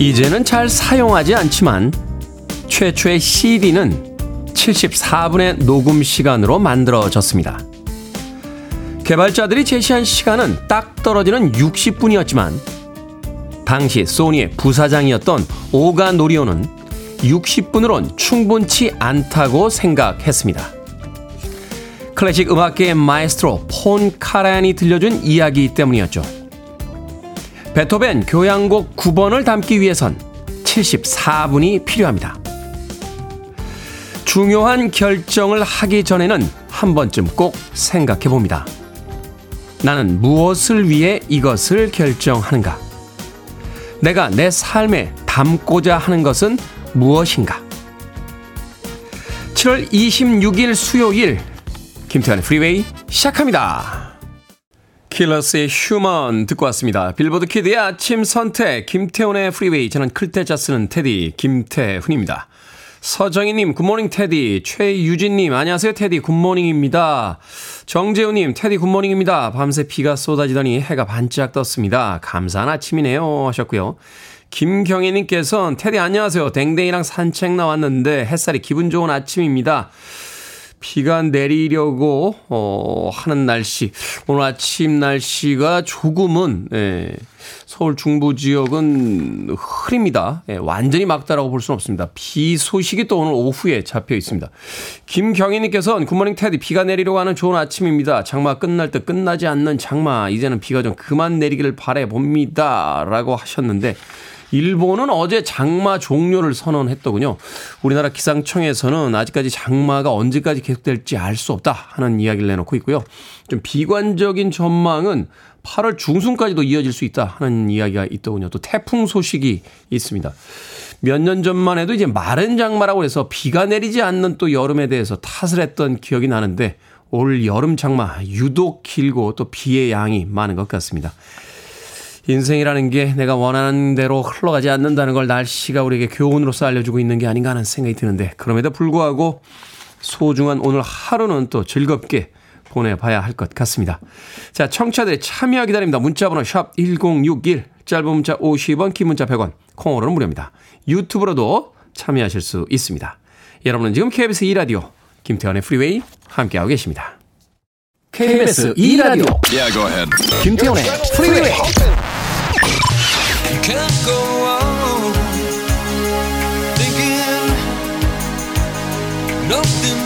이제는 잘 사용하지 않지만 최초의 CD는 74분의 녹음 시간으로 만들어졌습니다. 개발자들이 제시한 시간은 딱 떨어지는 60분이었지만 당시 소니의 부사장이었던 오가 노리오는 60분으론 충분치 않다고 생각했습니다. 클래식 음악계의 마에스트로 폰 카란이 들려준 이야기 때문이었죠. 베토벤 교향곡 9번을 담기 위해선 74분이 필요합니다. 중요한 결정을 하기 전에는 한 번쯤 꼭 생각해 봅니다. 나는 무엇을 위해 이것을 결정하는가? 내가 내 삶에 담고자 하는 것은 무엇인가? 7월 26일 수요일 김태환의 프리웨이 시작합니다. 킬러스의 Human 듣고 왔습니다. 빌보드 kid의 아침 선택 김태훈의 프리웨이 저는 클 태 자 쓰는 테디 김태훈입니다. 서정희님, good morning 테디. 최유진님, 안녕하세요 테디, good morning입니다. 정재우님, 테디 good morning입니다. 밤새 비가 쏟아지더니 해가 반짝 떴습니다. 감사한 아침이네요. 하셨고요. 김경희님께서는 테디 안녕하세요. 댕댕이랑 산책 나왔는데 햇살이 기분 좋은 아침입니다. 비가 내리려고 어, 하는 날씨. 오늘 아침 날씨가 조금은 예, 서울 중부 지역은 흐립니다. 예, 완전히 막다라고 볼 수는 없습니다. 비 소식이 또 오늘 오후에 잡혀 있습니다. 김경희님께서는 굿모닝 테디 비가 내리려고 하는 좋은 아침입니다. 장마 끝날 때 끝나지 않는 장마 이제는 비가 좀 그만 내리기를 바래 봅니다라고 하셨는데 일본은 어제 장마 종료를 선언했더군요. 우리나라 기상청에서는 아직까지 장마가 언제까지 계속될지 알 수 없다 하는 이야기를 내놓고 있고요. 좀 비관적인 전망은 8월 중순까지도 이어질 수 있다 하는 이야기가 있더군요. 또 태풍 소식이 있습니다. 몇 년 전만 해도 이제 마른 장마라고 해서 비가 내리지 않는 또 여름에 대해서 탓을 했던 기억이 나는데 올 여름 장마 유독 길고 또 비의 양이 많은 것 같습니다. 인생이라는 게 내가 원하는 대로 흘러가지 않는다는 걸 날씨가 우리에게 교훈으로서 알려주고 있는 게 아닌가 하는 생각이 드는데 그럼에도 불구하고 소중한 오늘 하루는 또 즐겁게 보내봐야 할 것 같습니다. 자, 청취자들의 참여 기다립니다. 문자번호 샵 1061, 짧은 문자 50원, 긴 문자 100원, 콩으로는 무료입니다. 유튜브로도 참여하실 수 있습니다. 여러분은 지금 KBS 2라디오 김태훈의 프리웨이 함께하고 계십니다. KBS 2라디오 Yeah, 김태훈의 프리웨이 Can't go on thinking nothing's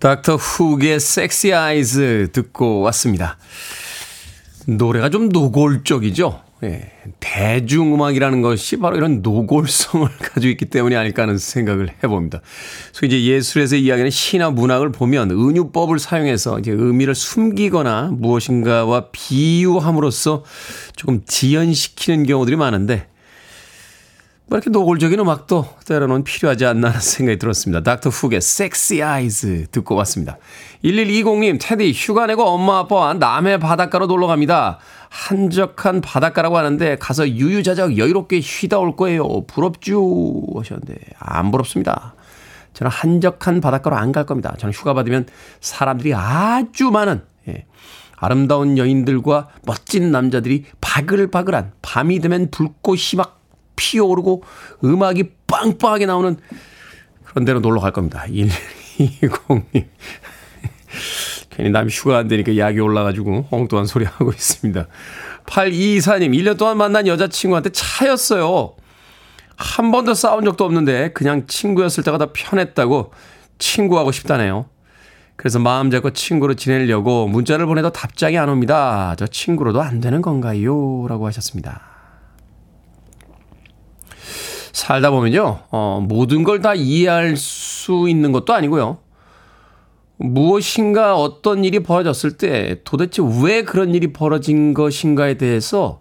닥터 훅의 섹시 아이즈 듣고 왔습니다. 노래가 좀 노골적이죠? 예. 대중음악이라는 것이 바로 이런 노골성을 가지고 있기 때문이 아닐까 하는 생각을 해봅니다. 소위 이제 예술에서 이야기하는 시나 문학을 보면 은유법을 사용해서 이제 의미를 숨기거나 무엇인가와 비유함으로써 조금 지연시키는 경우들이 많은데 뭐 이렇게 노골적인 음악도 때로는 필요하지 않나 하는 생각이 들었습니다. 닥터 훅의 섹시 아이즈 듣고 왔습니다. 1120님, 테디 휴가 내고 엄마 아빠와 남해 바닷가로 놀러 갑니다. 한적한 바닷가라고 하는데 가서 유유자적 여유롭게 쉬다 올 거예요. 부럽죠? 하셨는데 안 부럽습니다. 저는 한적한 바닷가로 안 갈 겁니다. 저는 휴가 받으면 사람들이 아주 많은 예, 아름다운 여인들과 멋진 남자들이 바글바글한 밤이 되면 불꽃이 막 피어오르고 음악이 빵빵하게 나오는 그런 데로 놀러 갈 겁니다. 120님. 괜히 남이 휴가 안 되니까 약이 올라가지고 엉뚱한 소리 하고 있습니다. 8224님, 1년 동안 만난 여자친구한테 차였어요. 한 번도 싸운 적도 없는데 그냥 친구였을 때가 더 편했다고 친구하고 싶다네요. 그래서 마음 잡고 친구로 지내려고 문자를 보내도 답장이 안 옵니다. 저 친구로도 안 되는 건가요? 라고 하셨습니다. 살다 보면요, 어, 모든 걸 다 이해할 수 있는 것도 아니고요. 무엇인가 어떤 일이 벌어졌을 때 도대체 왜 그런 일이 벌어진 것인가에 대해서,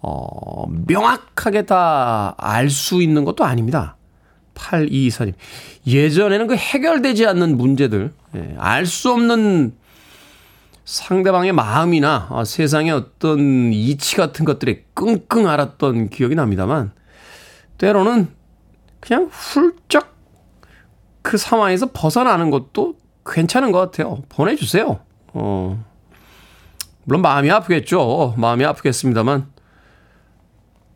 어, 명확하게 다 알 수 있는 것도 아닙니다. 8224님. 예전에는 그 해결되지 않는 문제들, 예, 알 수 없는 상대방의 마음이나 아, 세상의 어떤 이치 같은 것들이 끙끙 앓았던 기억이 납니다만, 때로는 그냥 훌쩍 그 상황에서 벗어나는 것도 괜찮은 것 같아요. 보내주세요. 어. 물론 마음이 아프겠죠. 마음이 아프겠습니다만,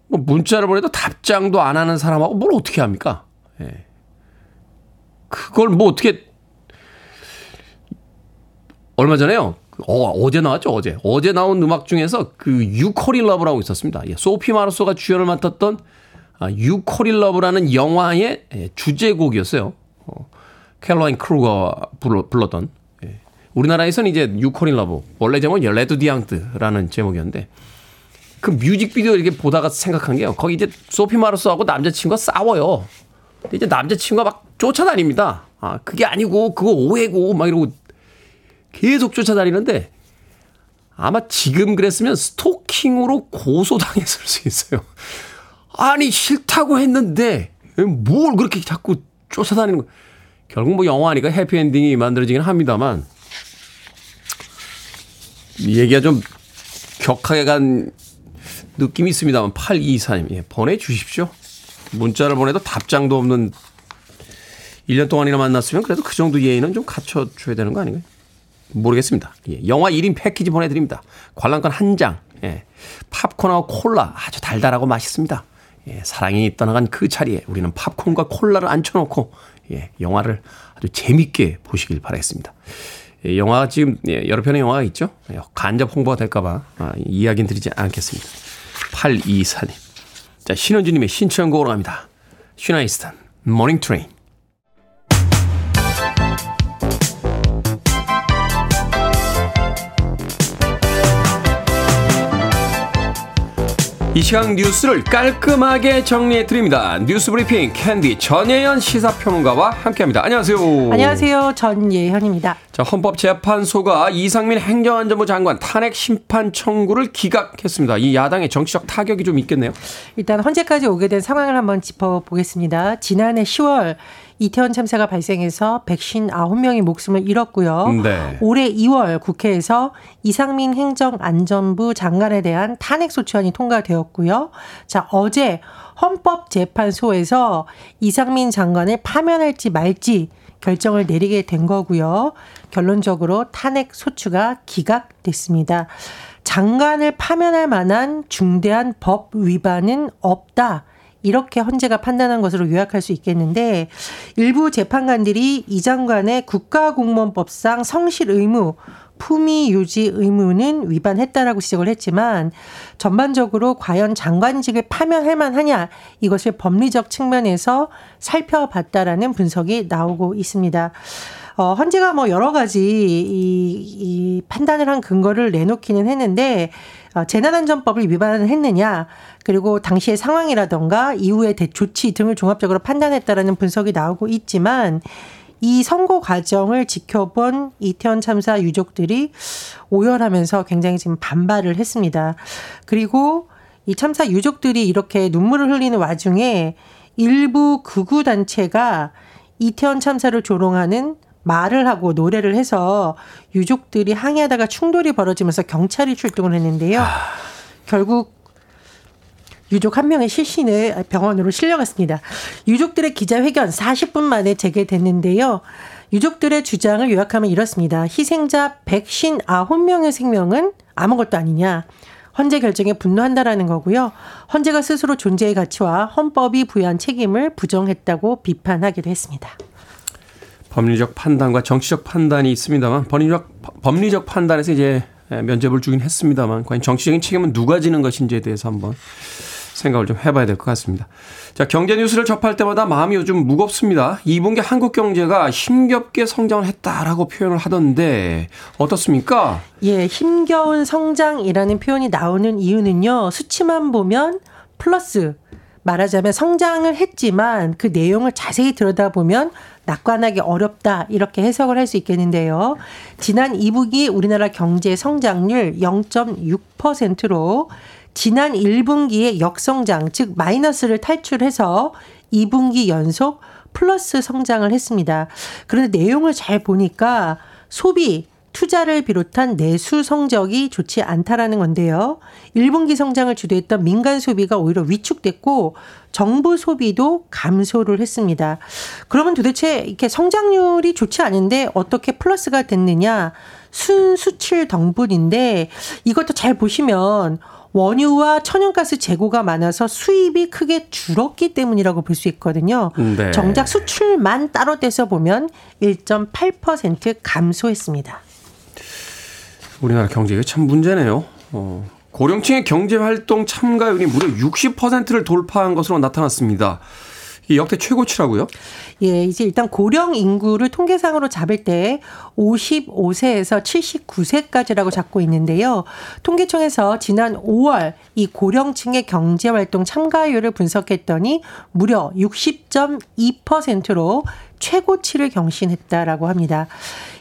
뭐 문자를 보내도 답장도 안 하는 사람하고 뭘 어떻게 합니까? 예. 그걸 뭐 어떻게 얼마 전에요. 어, 어제 나왔죠, 어제. 어제 나온 음악 중에서 그 유코릴 러브라고 있었습니다. 예, 소피 마르소가 주연을 맡았던 아, You Call It Love라는 영화의 예, 주제곡이었어요. 어, 카롤린 크루거가 불렀던. 예. 우리나라에서는 이제 You Call It Love, 원래 제목은 L'Étudiante라는 제목이었는데 그 뮤직비디오 이렇게 보다가 생각한 게요. 거기 이제 소피 마르소하고 남자친구가 싸워요. 근데 이제 남자친구가 막 쫓아다닙니다. 아, 그게 아니고, 그거 오해고, 막 이러고 계속 쫓아다니는데 아마 지금 그랬으면 스토킹으로 고소당했을 수 있어요. 아니, 싫다고 했는데 뭘 그렇게 자꾸 쫓아다니는 거. 결국 뭐 영화니까 해피엔딩이 만들어지긴 합니다만 이 얘기가 좀 격하게 간 느낌이 있습니다만 8224님 예, 보내주십시오. 문자를 보내도 답장도 없는 1년 동안이나 만났으면 그래도 그 정도 예의는 좀 갖춰줘야 되는 거 아닌가요? 모르겠습니다. 예, 영화 1인 패키지 보내드립니다. 관람권 한 장, 예, 팝콘하고 콜라 아주 달달하고 맛있습니다. 예, 사랑이 떠나간 그 자리에 우리는 팝콘과 콜라를 앉혀놓고 예, 영화를 아주 재밌게 보시길 바라겠습니다. 예, 영화가 지금 예, 여러 편의 영화가 있죠. 예, 간접 홍보가 될까봐 아, 이야기는 드리지 않겠습니다. 8224님. 자, 신원주님의 신청곡으로 갑니다. 시나 이스턴, Morning Train. 이 시간 뉴스를 깔끔하게 정리해 드립니다. 뉴스 브리핑 캔디 전예현 시사평론가와 함께합니다. 안녕하세요. 안녕하세요. 전예현입니다. 자, 헌법재판소가 이상민 행정안전부 장관 탄핵 심판 청구를 기각했습니다. 이 야당의 정치적 타격이 좀 있겠네요. 일단 현재까지 오게 된 상황을 한번 짚어보겠습니다. 지난해 10월 이태원 참사가 발생해서 159명이 목숨을 잃었고요. 네. 올해 2월 국회에서 이상민 행정안전부 장관에 대한 탄핵 소추안이 통과되었고요. 자, 어제 헌법재판소에서 이상민 장관을 파면할지 말지 결정을 내리게 된 거고요. 결론적으로 탄핵 소추가 기각됐습니다. 장관을 파면할 만한 중대한 법 위반은 없다. 이렇게 헌재가 판단한 것으로 요약할 수 있겠는데 일부 재판관들이 이 장관의 국가공무원법상 성실 의무 품위 유지 의무는 위반했다라고 지적을 했지만 전반적으로 과연 장관직을 파면할 만하냐 이것을 법리적 측면에서 살펴봤다라는 분석이 나오고 있습니다. 어, 헌재가 뭐 여러 가지 이, 이 판단을 한 근거를 내놓기는 했는데 어, 재난안전법을 위반을 했느냐 그리고 당시의 상황이라던가 이후의 대 조치 등을 종합적으로 판단했다라는 분석이 나오고 있지만 이 선고 과정을 지켜본 이태원 참사 유족들이 오열하면서 굉장히 지금 반발을 했습니다. 그리고 이 참사 유족들이 이렇게 눈물을 흘리는 와중에 일부 극우 단체가 이태원 참사를 조롱하는 말을 하고 노래를 해서 유족들이 항의하다가 충돌이 벌어지면서 경찰이 출동을 했는데요. 결국 유족 한 명의 실신을 병원으로 실려갔습니다. 유족들의 기자회견 40분 만에 재개됐는데요. 유족들의 주장을 요약하면 이렇습니다. 희생자 159명의 생명은 아무것도 아니냐. 헌재 결정에 분노한다라는 거고요. 헌재가 스스로 존재의 가치와 헌법이 부여한 책임을 부정했다고 비판하기도 했습니다. 법리적 판단과 정치적 판단이 있습니다만 법리적 법리적 판단에서 이제 면접을 주긴 했습니다만 과연 정치적인 책임은 누가 지는 것인지에 대해서 한번 생각을 좀 해봐야 될 것 같습니다. 자 경제 뉴스를 접할 때마다 마음이 요즘 무겁습니다. 2분기 한국 경제가 힘겹게 성장을 했다라고 표현을 하던데 어떻습니까? 예, 힘겨운 성장이라는 표현이 나오는 이유는요. 수치만 보면 플러스 말하자면 성장을 했지만 그 내용을 자세히 들여다보면 낙관하기 어렵다 이렇게 해석을 할 수 있겠는데요. 지난 2분기 우리나라 경제 성장률 0.6%로 지난 1분기의 역성장 즉 마이너스를 탈출해서 2분기 연속 플러스 성장을 했습니다. 그런데 내용을 잘 보니까 소비, 투자를 비롯한 내수 성적이 좋지 않다라는 건데요. 1분기 성장을 주도했던 민간 소비가 오히려 위축됐고 정부 소비도 감소를 했습니다. 그러면 도대체 이렇게 성장률이 좋지 않은데 어떻게 플러스가 됐느냐? 순수출 덩불인데 이것도 잘 보시면 원유와 천연가스 재고가 많아서 수입이 크게 줄었기 때문이라고 볼 수 있거든요. 네. 정작 수출만 따로 떼서 보면 1.8% 감소했습니다. 우리나라 경제가 참 문제네요. 어, 고령층의 경제 활동 참가율이 무려 60%를 돌파한 것으로 나타났습니다. 역대 최고치라고요? 예, 이제 일단 고령 인구를 통계상으로 잡을 때 55세에서 79세까지라고 잡고 있는데요. 통계청에서 지난 5월 이 고령층의 경제활동 참가율을 분석했더니 무려 60.2%로 최고치를 경신했다라고 합니다.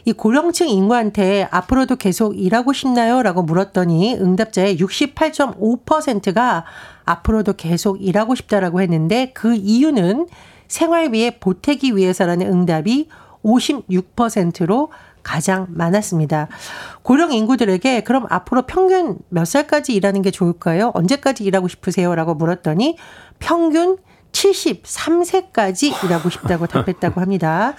이 고령층 인구한테 앞으로도 계속 일하고 싶나요? 라고 물었더니 응답자의 68.5%가 앞으로도 계속 일하고 싶다라고 했는데 그 이유는 생활비에 보태기 위해서라는 응답이 56%로 가장 많았습니다. 고령 인구들에게 그럼 앞으로 평균 몇 살까지 일하는 게 좋을까요? 언제까지 일하고 싶으세요? 라고 물었더니 평균 73세까지 일하고 싶다고 답했다고 합니다.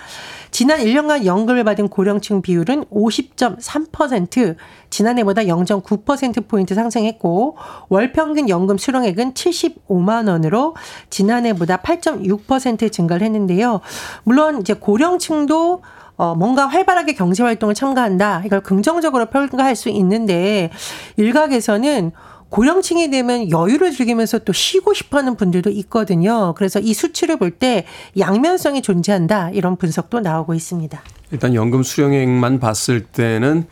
지난 1년간 연금을 받은 고령층 비율은 50.3%, 지난해보다 0.9%포인트 상승했고, 월 평균 연금 수령액은 75만 원으로 지난해보다 8.6% 증가를 했는데요. 물론 이제 고령층도 어, 뭔가 활발하게 경제 활동을 참가한다. 이걸 긍정적으로 평가할 수 있는데, 일각에서는 고령층이 되면 여유를 즐기면서 또 쉬고 싶어 하는 분들도 있거든요. 그래서 이 수치를 볼 때 양면성이 존재한다. 이런 분석도 나오고 있습니다. 일단 연금 수령액만 봤을 때는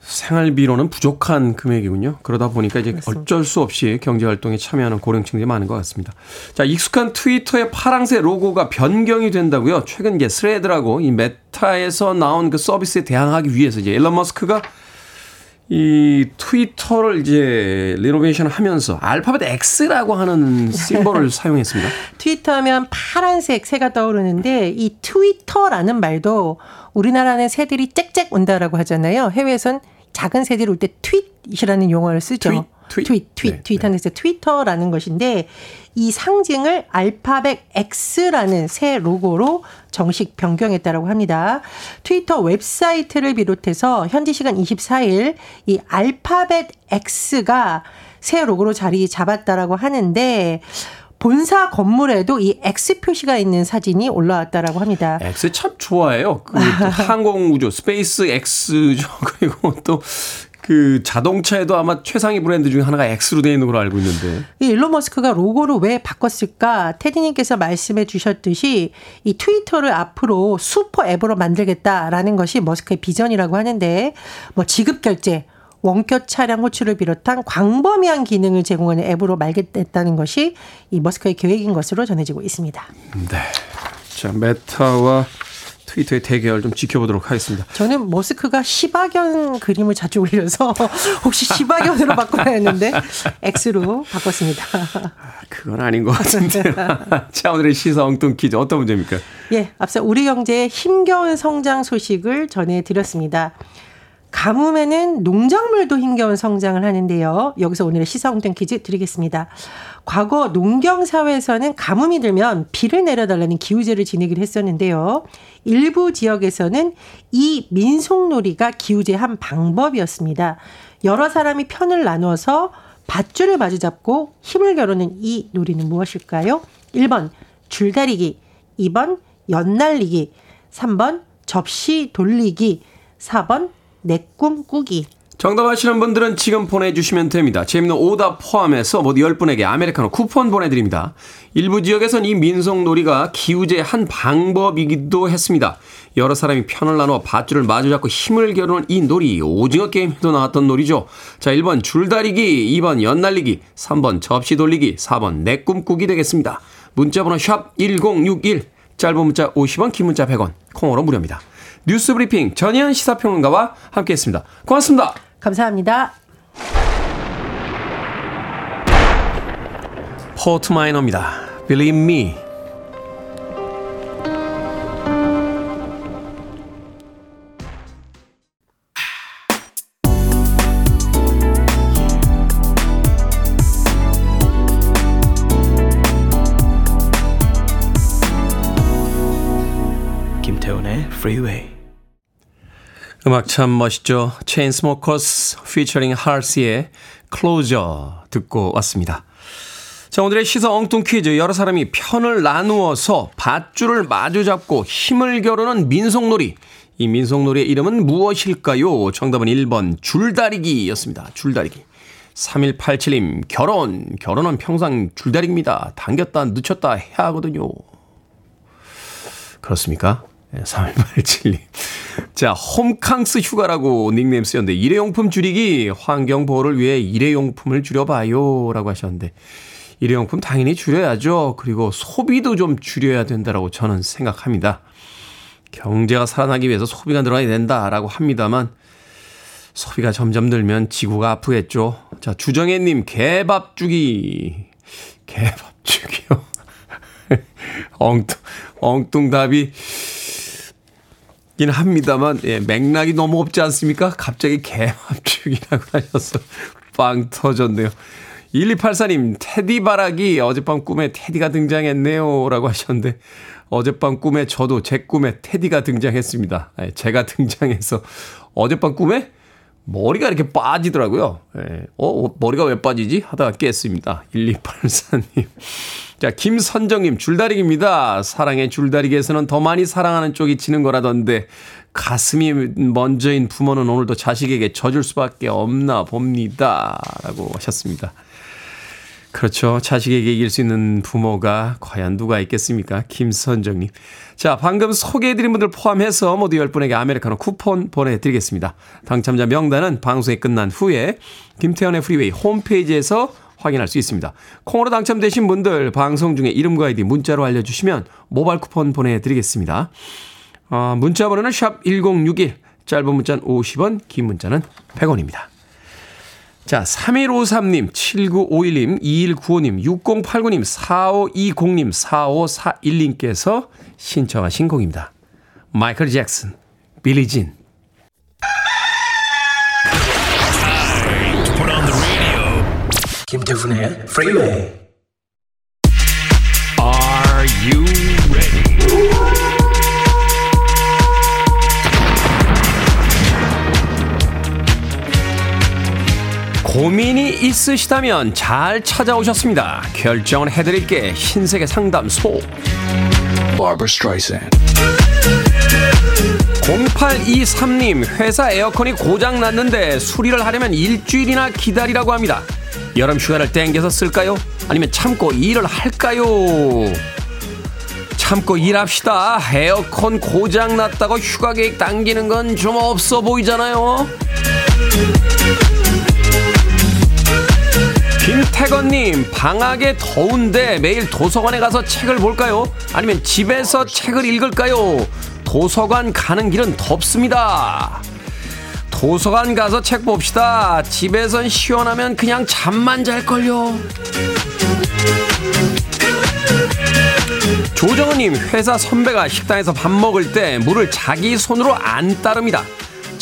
생활비로는 부족한 금액이군요. 그러다 보니까 이제 그렇습니다. 어쩔 수 없이 경제 활동에 참여하는 고령층들이 많은 것 같습니다. 자, 익숙한 트위터의 파랑색 로고가 변경이 된다고요. 최근 이제 스레드라고 이 메타에서 나온 그 서비스에 대항하기 위해서 이제 일론 머스크가 이 트위터를 이제 리노베이션 하면서 알파벳 X라고 하는 심볼을 사용했습니다. 트위터 하면 파란색 새가 떠오르는데 이 트위터라는 말도 우리나라는 새들이 짹짹 운다라고 하잖아요. 해외에선 작은 새들이 울 때 tweet이라는 용어를 쓰죠. 트윗, 트윗. 트윗, 트윗, 네, 트윗 하는 데서 트위터라는 것인데 이 상징을 알파벳 X라는 새 로고로 정식 변경했다라고 합니다. 트위터 웹사이트를 비롯해서 현지 시간 24일 이 알파벳 X가 새 로고로 자리 잡았다라고 하는데 본사 건물에도 이 X 표시가 있는 사진이 올라왔다라고 합니다. X 참 좋아해요. 그 항공우주 스페이스 X죠. 그리고 또 그 자동차에도 아마 최상위 브랜드 중에 하나가 X로 되어 있는 걸로 알고 있는데. 이 일론 머스크가 로고를 왜 바꿨을까? 테디님께서 말씀해 주셨듯이 이 트위터를 앞으로 슈퍼 앱으로 만들겠다라는 것이 머스크의 비전이라고 하는데 뭐 지급 결제, 원격 차량 호출을 비롯한 광범위한 기능을 제공하는 앱으로 말겠다는 것이 이 머스크의 계획인 것으로 전해지고 있습니다. 네. 자, 메타와 트위터의 대결 좀 지켜보도록 하겠습니다. 저는 머스크가 시바견 그림을 자주 올려서 혹시 시바견으로 바꿔야 했는데 X로 바꿨습니다. 그건 아닌 것 같은데요. 자, 오늘의 시사 엉뚱 퀴즈 어떤 문제입니까? 예, 앞서 우리 경제의 힘겨운 성장 소식을 전해드렸습니다. 가뭄에는 농작물도 힘겨운 성장을 하는데요. 여기서 오늘의 시사홍땡 퀴즈 드리겠습니다. 과거 농경사회에서는 가뭄이 들면 비를 내려달라는 기우제를 지내기로 했었는데요. 일부 지역에서는 이 민속놀이가 기우제의 한 방법이었습니다. 여러 사람이 편을 나눠서 밧줄을 마주잡고 힘을 겨루는 이 놀이는 무엇일까요? 1번 줄다리기, 2번 연날리기, 3번 접시 돌리기, 4번 내 꿈 꾸기. 정답 아시는 분들은 지금 보내주시면 됩니다. 재밌는 오답 포함해서 모두 10분에게 아메리카노 쿠폰 보내드립니다. 일부 지역에선 이 민속놀이가 기우제의 한 방법이기도 했습니다. 여러 사람이 편을 나누어 밧줄을 마주잡고 힘을 겨루는 이 놀이 오징어 게임에도 나왔던 놀이죠. 자 1번 줄다리기 2번 연날리기 3번 접시 돌리기 4번 내 꿈꾸기 되겠습니다. 문자번호 샵 1061 짧은 문자 50원 긴 문자 100원 콩으로 무료입니다. 뉴스 브리핑 전희연 시사평론가와 함께했습니다. 고맙습니다. 감사합니다. 포트 마이너입니다. Believe Me. 음악 참 멋있죠. 체인스모커스 피처링 할시의 Closer 듣고 왔습니다. 자, 오늘의 시사 엉뚱 퀴즈. 여러 사람이 편을 나누어서 밧줄을 마주 잡고 힘을 겨루는 민속놀이. 이 민속놀이의 이름은 무엇일까요? 정답은 1번 줄다리기였습니다. 줄다리기. 3187님, 결혼. 결혼은 평상 줄다리기입니다. 당겼다, 늦췄다 해야 하거든요. 그렇습니까? 네, 3187님. 자, 홈캉스 휴가라고 닉네임 쓰였는데, 일회용품 줄이기, 환경보호를 위해 일회용품을 줄여봐요. 라고 하셨는데, 일회용품 당연히 줄여야죠. 그리고 소비도 좀 줄여야 된다라고 저는 생각합니다. 경제가 살아나기 위해서 소비가 늘어나야 된다라고 합니다만, 소비가 점점 늘면 지구가 아프겠죠. 자, 주정혜님, 개밥 주기. 개밥 주기요. 엉뚱, 엉뚱 답이 긴 합니다만, 예, 맥락이 너무 없지 않습니까? 갑자기 개밥죽이라고 하셔서 빵 터졌네요. 1284님, 테디 바라기 어젯밤 꿈에 테디가 등장했네요. 라고 하셨는데, 어젯밤 꿈에 저도 제 꿈에 테디가 등장했습니다. 예, 제가 등장해서 어젯밤 꿈에 머리가 이렇게 빠지더라고요. 예. 어, 머리가 왜 빠지지? 하다가 깼습니다. 1284님. 자, 김선정님, 줄다리기입니다. 사랑의 줄다리기에서는 더 많이 사랑하는 쪽이 지는 거라던데, 가슴이 먼저인 부모는 오늘도 자식에게 져줄 수밖에 없나 봅니다. 라고 하셨습니다. 그렇죠. 자식에게 이길 수 있는 부모가 과연 누가 있겠습니까? 김선정님. 자, 방금 소개해드린 분들 포함해서 모두 10분에게 아메리카노 쿠폰 보내드리겠습니다. 당첨자 명단은 방송이 끝난 후에 김태훈의 프리웨이 홈페이지에서 확인할 수 있습니다. 콩으로 당첨되신 분들 방송 중에 이름과 아이디 문자로 알려주시면 모바일 쿠폰 보내드리겠습니다. 어, 문자 번호는 샵 1061, 짧은 문자는 50원, 긴 문자는 100원입니다. 자, 3153님, 7951님, 2195님, 6089님, 4520님, 4541님께서 신청하신 곡입니다. 마이클 잭슨, 빌리 진. 김태훈의 Freeway. Are 고민이 있으시다면 잘 찾아오셨습니다. 결정을 해드릴게 흰색의 상담소. Barbara Streisand. 0823님, 회사 에어컨이 고장 났는데 수리를 하려면 일주일이나 기다리라고 합니다. 여름 휴가를 땡겨서 쓸까요? 아니면 참고 일을 할까요? 참고 일합시다. 에어컨 고장 났다고 휴가 계획 당기는 건 좀 없어 보이잖아요. 김태건님, 방학에 더운데 매일 도서관에 가서 책을 볼까요? 아니면 집에서 책을 읽을까요? 도서관 가는 길은 덥습니다. 도서관 가서 책 봅시다. 집에선 시원하면 그냥 잠만 잘걸요. 조정은님, 회사 선배가 식당에서 밥 먹을 때 물을 자기 손으로 안 따릅니다.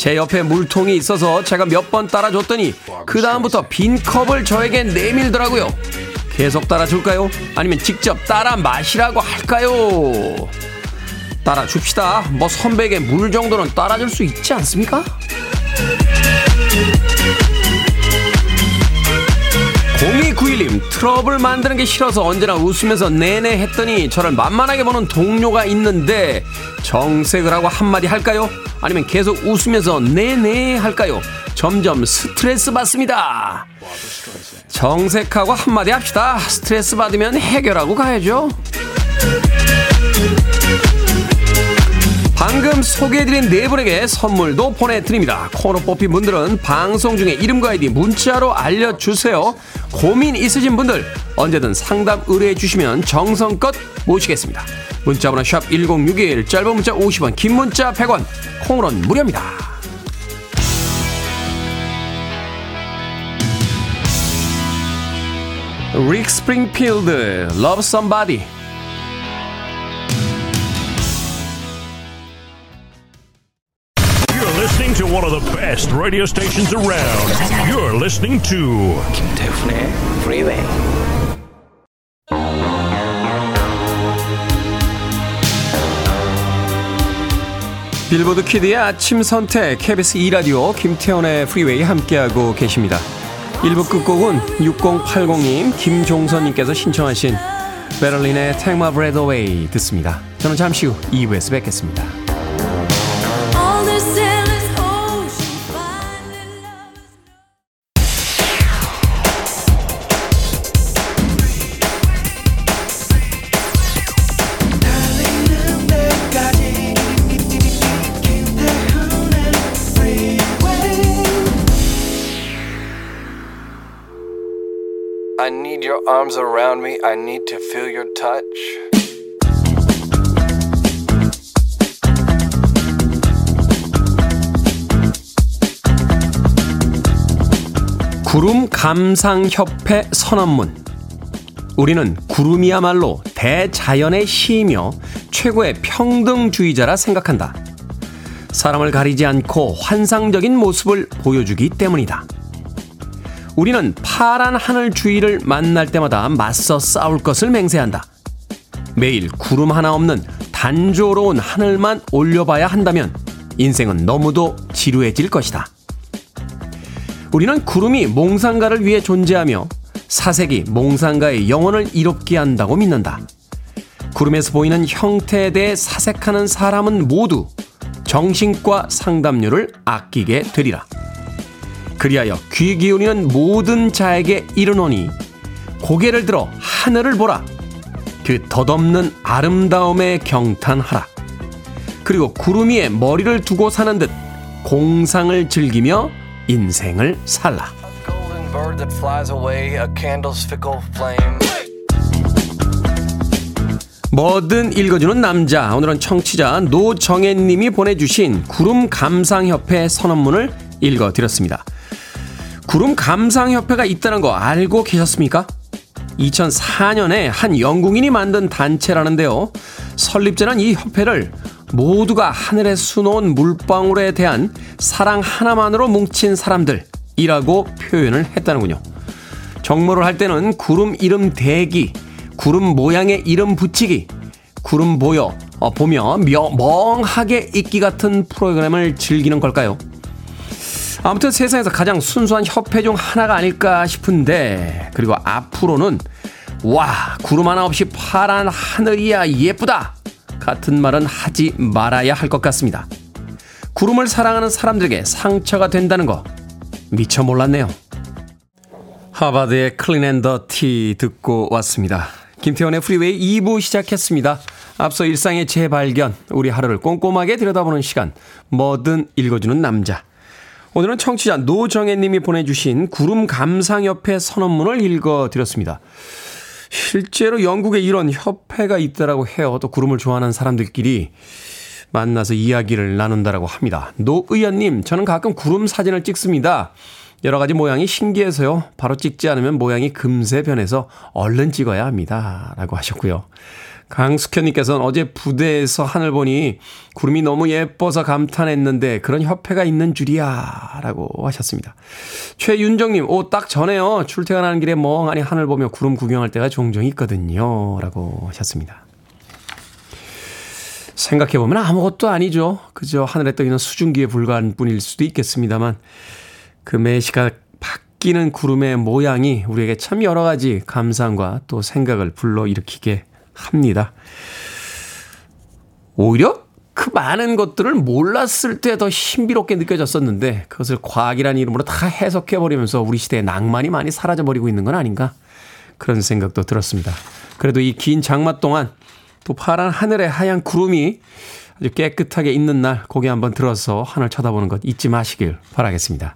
제 옆에 물통이 있어서 제가 몇 번 따라줬더니 그 다음부터 빈 컵을 저에게 내밀더라고요. 계속 따라줄까요? 아니면 직접 따라 마시라고 할까요? 따라 줍시다. 뭐 선배에게 물 정도는 따라줄 수 있지 않습니까? 0291님 트러블 만드는 게 싫어서 언제나 웃으면서 내내 했더니 저를 만만하게 보는 동료가 있는데 정색을 하고 한마디 할까요? 아니면 계속 웃으면서 내내 할까요? 점점 스트레스 받습니다. 정색하고 한마디 합시다. 스트레스 받으면 해결하고 가야죠. 방금 소개해드린 네 분에게 선물도 보내드립니다. 코너 뽑힌 분들은 방송 중에 이름과 아이디 문자로 알려주세요. 고민 있으신 분들 언제든 상담 의뢰해 주시면 정성껏 모시겠습니다. 문자번호 샵 1061, 짧은 문자 50원, 긴 문자 100원, 콩으로는 무료입니다. 릭 스프링필드, Love Somebody. Best radio stations around. You're listening to 김태훈의 Freeway. 빌보드 키드의 아침 선택 KBS 2라디오 김태훈의 프리웨이 함께하고 계십니다. 1부 끝곡은 6080님 김종선님께서 신청하신 베를린의 Take My Breath Away 듣습니다. 저는 잠시 후 2부에서 뵙겠습니다. Arms around me. I need to feel your touch. 구름 감상협회 선언문. 우리는 구름이야말로 대자연의 시이며 최고의 평등주의자라 생각한다. 사람을 가리지 않고 환상적인 모습을 보여주기 때문이다. 우리는 파란 하늘 주위를 만날 때마다 맞서 싸울 것을 맹세한다. 매일 구름 하나 없는 단조로운 하늘만 올려봐야 한다면 인생은 너무도 지루해질 것이다. 우리는 구름이 몽상가를 위해 존재하며 사색이 몽상가의 영혼을 이롭게 한다고 믿는다. 구름에서 보이는 형태에 대해 사색하는 사람은 모두 정신과 상담료를 아끼게 되리라. 그리하여 귀 기울이는 모든 자에게 이르노니 고개를 들어 하늘을 보라. 그 덧없는 아름다움에 경탄하라. 그리고 구름 위에 머리를 두고 사는 듯 공상을 즐기며 인생을 살라. 뭐든 읽어주는 남자. 오늘은 청취자 노정혜님이 보내주신 구름 감상협회 선언문을 읽어드렸습니다. 구름 감상협회가 있다는 거 알고 계셨습니까? 2004년에 한 영국인이 만든 단체라는데요. 설립자는 이 협회를 모두가 하늘에 수놓은 물방울에 대한 사랑 하나만으로 뭉친 사람들이라고 표현을 했다는군요. 정모를 할 때는 구름 이름 대기, 구름 모양의 이름 붙이기, 구름 보여, 어, 보며 며, 멍하게 있기 같은 프로그램을 즐기는 걸까요? 아무튼 세상에서 가장 순수한 협회 중 하나가 아닐까 싶은데, 그리고 앞으로는, 와, 구름 하나 없이 파란 하늘이야 예쁘다! 같은 말은 하지 말아야 할 것 같습니다. 구름을 사랑하는 사람들에게 상처가 된다는 거, 미처 몰랐네요. 하바드의 클린 앤 더 티 듣고 왔습니다. 김태훈의 프리웨이 2부 시작했습니다. 앞서 일상의 재발견, 우리 하루를 꼼꼼하게 들여다보는 시간, 뭐든 읽어주는 남자. 오늘은 청취자 노정혜 님이 보내주신 구름 감상협회 선언문을 읽어드렸습니다. 실제로 영국에 이런 협회가 있다라고 해요. 또 구름을 좋아하는 사람들끼리 만나서 이야기를 나눈다라고 합니다. 노의연님, 저는 가끔 구름 사진을 찍습니다. 여러 가지 모양이 신기해서요. 바로 찍지 않으면 모양이 금세 변해서 얼른 찍어야 합니다. 라고 하셨고요. 강숙현님께서는 어제 부대에서 하늘 보니 구름이 너무 예뻐서 감탄했는데 그런 협회가 있는 줄이야. 라고 하셨습니다. 최윤정님, 오, 딱 전에요. 출퇴근하는 길에 멍하니 하늘 보며 구름 구경할 때가 종종 있거든요. 라고 하셨습니다. 생각해보면 아무것도 아니죠. 그저 하늘에 떠 있는 수증기에 불과한 뿐일 수도 있겠습니다만 그 매시가 바뀌는 구름의 모양이 우리에게 참 여러 가지 감상과 또 생각을 불러일으키게 합니다. 오히려 그 많은 것들을 몰랐을 때 더 신비롭게 느껴졌었는데 그것을 과학이라는 이름으로 다 해석해버리면서 우리 시대의 낭만이 많이 사라져버리고 있는 건 아닌가 그런 생각도 들었습니다. 그래도 이 긴 장마 동안 또 파란 하늘에 하얀 구름이 아주 깨끗하게 있는 날 고개 한번 들어서 하늘 쳐다보는 것 잊지 마시길 바라겠습니다.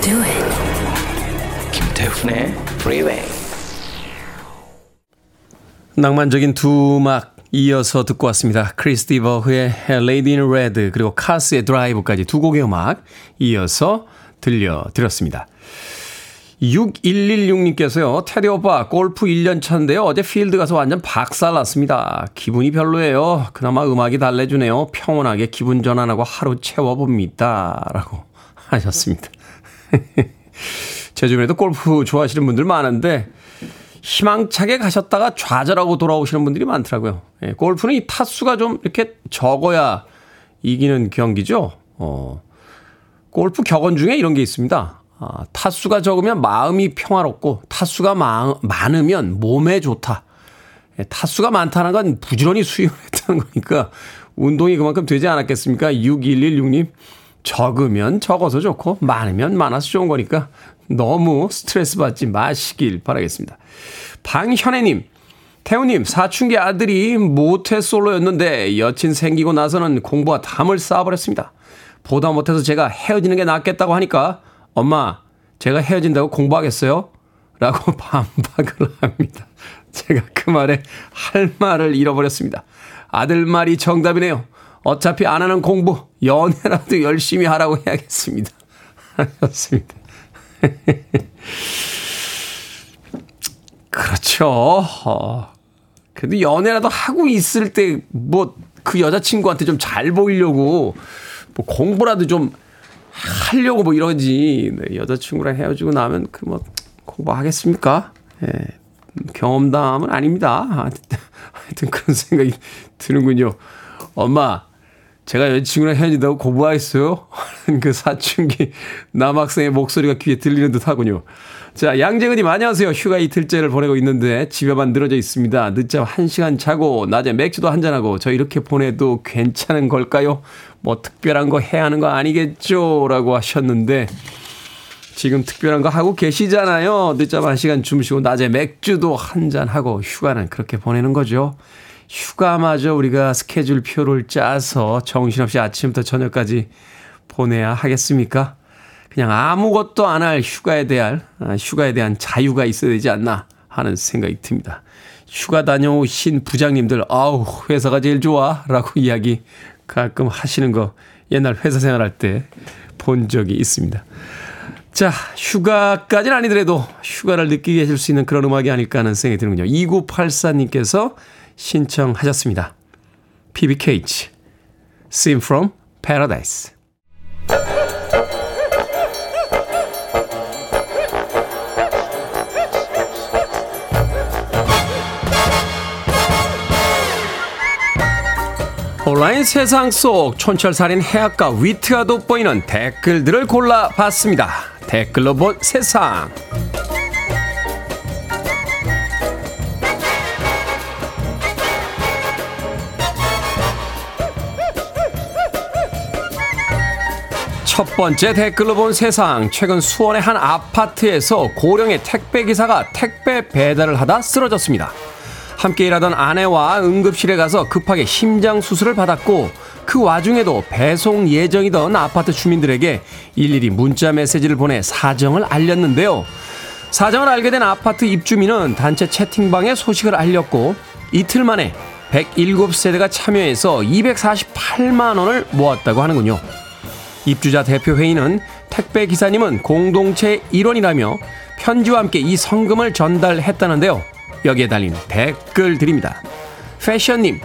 Do it. 김태훈의 Freeway. 낭만적인 두 음악 이어서 듣고 왔습니다. 크리스 디버흐의 Lady in Red 그리고 카스의 Drive까지 두 곡의 음악 이어서 들려드렸습니다. 6116님께서요. 테디 오빠 골프 1년 차인데요. 어제 필드 가서 완전 박살 났습니다. 기분이 별로예요. 그나마 음악이 달래주네요. 평온하게 기분 전환하고 하루 채워봅니다. 라고 하셨습니다. 제 주변에도 골프 좋아하시는 분들 많은데 희망차게 가셨다가 좌절하고 돌아오시는 분들이 많더라고요. 예, 골프는 이 타수가 좀 이렇게 적어야 이기는 경기죠. 어, 골프 격언 중에 이런 게 있습니다. 아, 타수가 적으면 마음이 평화롭고 타수가 마, 많으면 몸에 좋다. 예, 타수가 많다는 건 부지런히 수행을 했다는 거니까 운동이 그만큼 되지 않았겠습니까? 6116님. 적으면 적어서 좋고 많으면 많아서 좋은 거니까 너무 스트레스 받지 마시길 바라겠습니다. 방현애님, 태우님, 사춘기 아들이 모태 솔로였는데 여친 생기고 나서는 공부와 담을 쌓아버렸습니다. 보다 못해서 제가 헤어지는 게 낫겠다고 하니까 엄마, 제가 헤어진다고 공부하겠어요? 라고 반박을 합니다. 제가 그 말에 할 말을 잃어버렸습니다. 아들 말이 정답이네요. 어차피 안 하는 공부, 연애라도 열심히 하라고 해야겠습니다. 하셨습니다. 그렇죠. 어, 그래도 연애라도 하고 있을 때 뭐 그 여자친구한테 좀 잘 보이려고 뭐 공부라도 좀 하려고 뭐 이러지. 네, 여자친구랑 헤어지고 나면 그 뭐 공부하겠습니까? 예. 경험담은 아닙니다. 하여튼 그런 생각이 드는군요. 엄마, 제가 여자친구랑 헤어진다고 공부하겠어요? 하는 그 사춘기 남학생의 목소리가 귀에 들리는 듯 하군요. 자, 양재근님 안녕하세요. 휴가 이틀째를 보내고 있는데 집에만 늘어져 있습니다. 늦잠 1시간 자고 낮에 맥주도 한잔하고 저 이렇게 보내도 괜찮은 걸까요? 뭐 특별한 거 해야 하는 거 아니겠죠? 라고 하셨는데 지금 특별한 거 하고 계시잖아요. 늦잠 1시간 주무시고 낮에 맥주도 한잔하고 휴가는 그렇게 보내는 거죠. 휴가마저 우리가 스케줄 표를 짜서 정신없이 아침부터 저녁까지 보내야 하겠습니까? 그냥 아무것도 안 할 휴가에 대한, 아, 휴가에 대한 자유가 있어야 되지 않나 하는 생각이 듭니다. 휴가 다녀오신 부장님들, 아우, 회사가 제일 좋아. 라고 이야기 가끔 하시는 거 옛날 회사 생활할 때 본 적이 있습니다. 자, 휴가까지는 아니더라도 휴가를 느끼게 해줄 수 있는 그런 음악이 아닐까 하는 생각이 드는군요. 2984님께서 신청하셨습니다. PBKH, Scene from Paradise. 온라인 세상 속 촌철살인 해악과 위트가 돋보이는 댓글들을 골라봤습니다. 댓글로 본 세상. 첫 번째 댓글로 본 세상. 최근 수원의 한 아파트에서 고령의 택배 기사가 택배 배달을 하다 쓰러졌습니다. 함께 일하던 아내와 응급실에 가서 급하게 심장 수술을 받았고 그 와중에도 배송 예정이던 아파트 주민들에게 일일이 문자 메시지를 보내 사정을 알렸는데요. 사정을 알게 된 아파트 입주민은 단체 채팅방에 소식을 알렸고 이틀 만에 107세대가 참여해서 248만 원을 모았다고 하는군요. 입주자 대표 회의는 택배 기사님은 공동체 일원이라며 편지와 함께 이 성금을 전달했다는데요. 여기에 달린 댓글 드립니다. 패션님,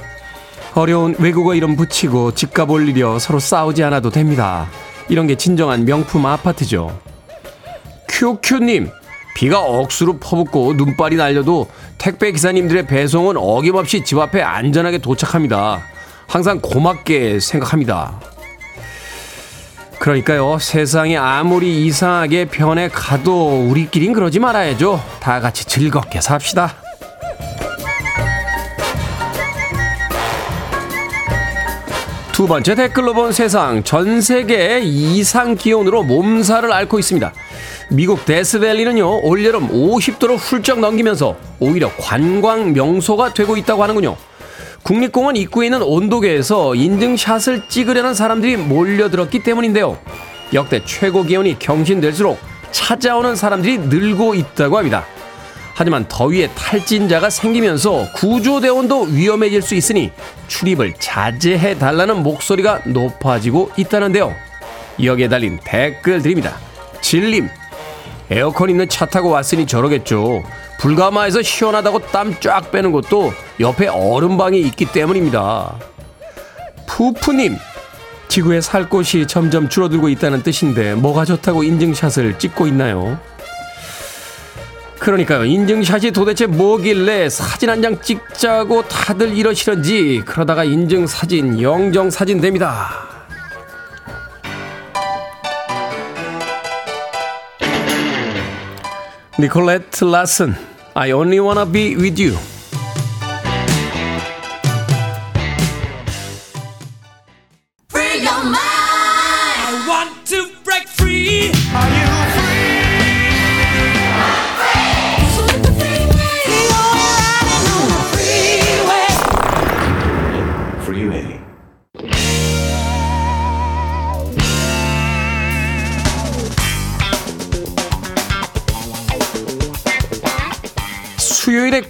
어려운 외국어 이름 붙이고 집값 올리려 서로 싸우지 않아도 됩니다. 이런 게 진정한 명품 아파트죠. 큐큐님, 비가 억수로 퍼붓고 눈발이 날려도 택배 기사님들의 배송은 어김없이 집 앞에 안전하게 도착합니다. 항상 고맙게 생각합니다. 그러니까요, 세상이 아무리 이상하게 변해 가도 우리끼린 그러지 말아야죠. 다 같이 즐겁게 삽시다. 두 번째 댓글로 본 세상 전 세계 이상 기온으로 몸살을 앓고 있습니다. 미국 데스밸리는요 올여름 50도를 훌쩍 넘기면서 오히려 관광 명소가 되고 있다고 하는군요. 국립공원 입구에 있는 온도계에서 인증샷을 찍으려는 사람들이 몰려들었기 때문인데요. 역대 최고 기온이 경신될수록 찾아오는 사람들이 늘고 있다고 합니다. 하지만 더위에 탈진자가 생기면서 구조대원도 위험해질 수 있으니 출입을 자제해 달라는 목소리가 높아지고 있다는데요. 여기에 달린 댓글들입니다. 진림. 에어컨 있는 차 타고 왔으니 저러겠죠. 불가마에서 시원하다고 땀 쫙 빼는 것도 옆에 얼음방이 있기 때문입니다. 푸푸님. 지구에 살 곳이 점점 줄어들고 있다는 뜻인데 뭐가 좋다고 인증샷을 찍고 있나요? 그러니까요. 인증샷이 도대체 뭐길래 사진 한 장 찍자고 다들 이러시는지 그러다가 인증사진 영정사진 됩니다. 니콜렛 라슨 I only wanna be with you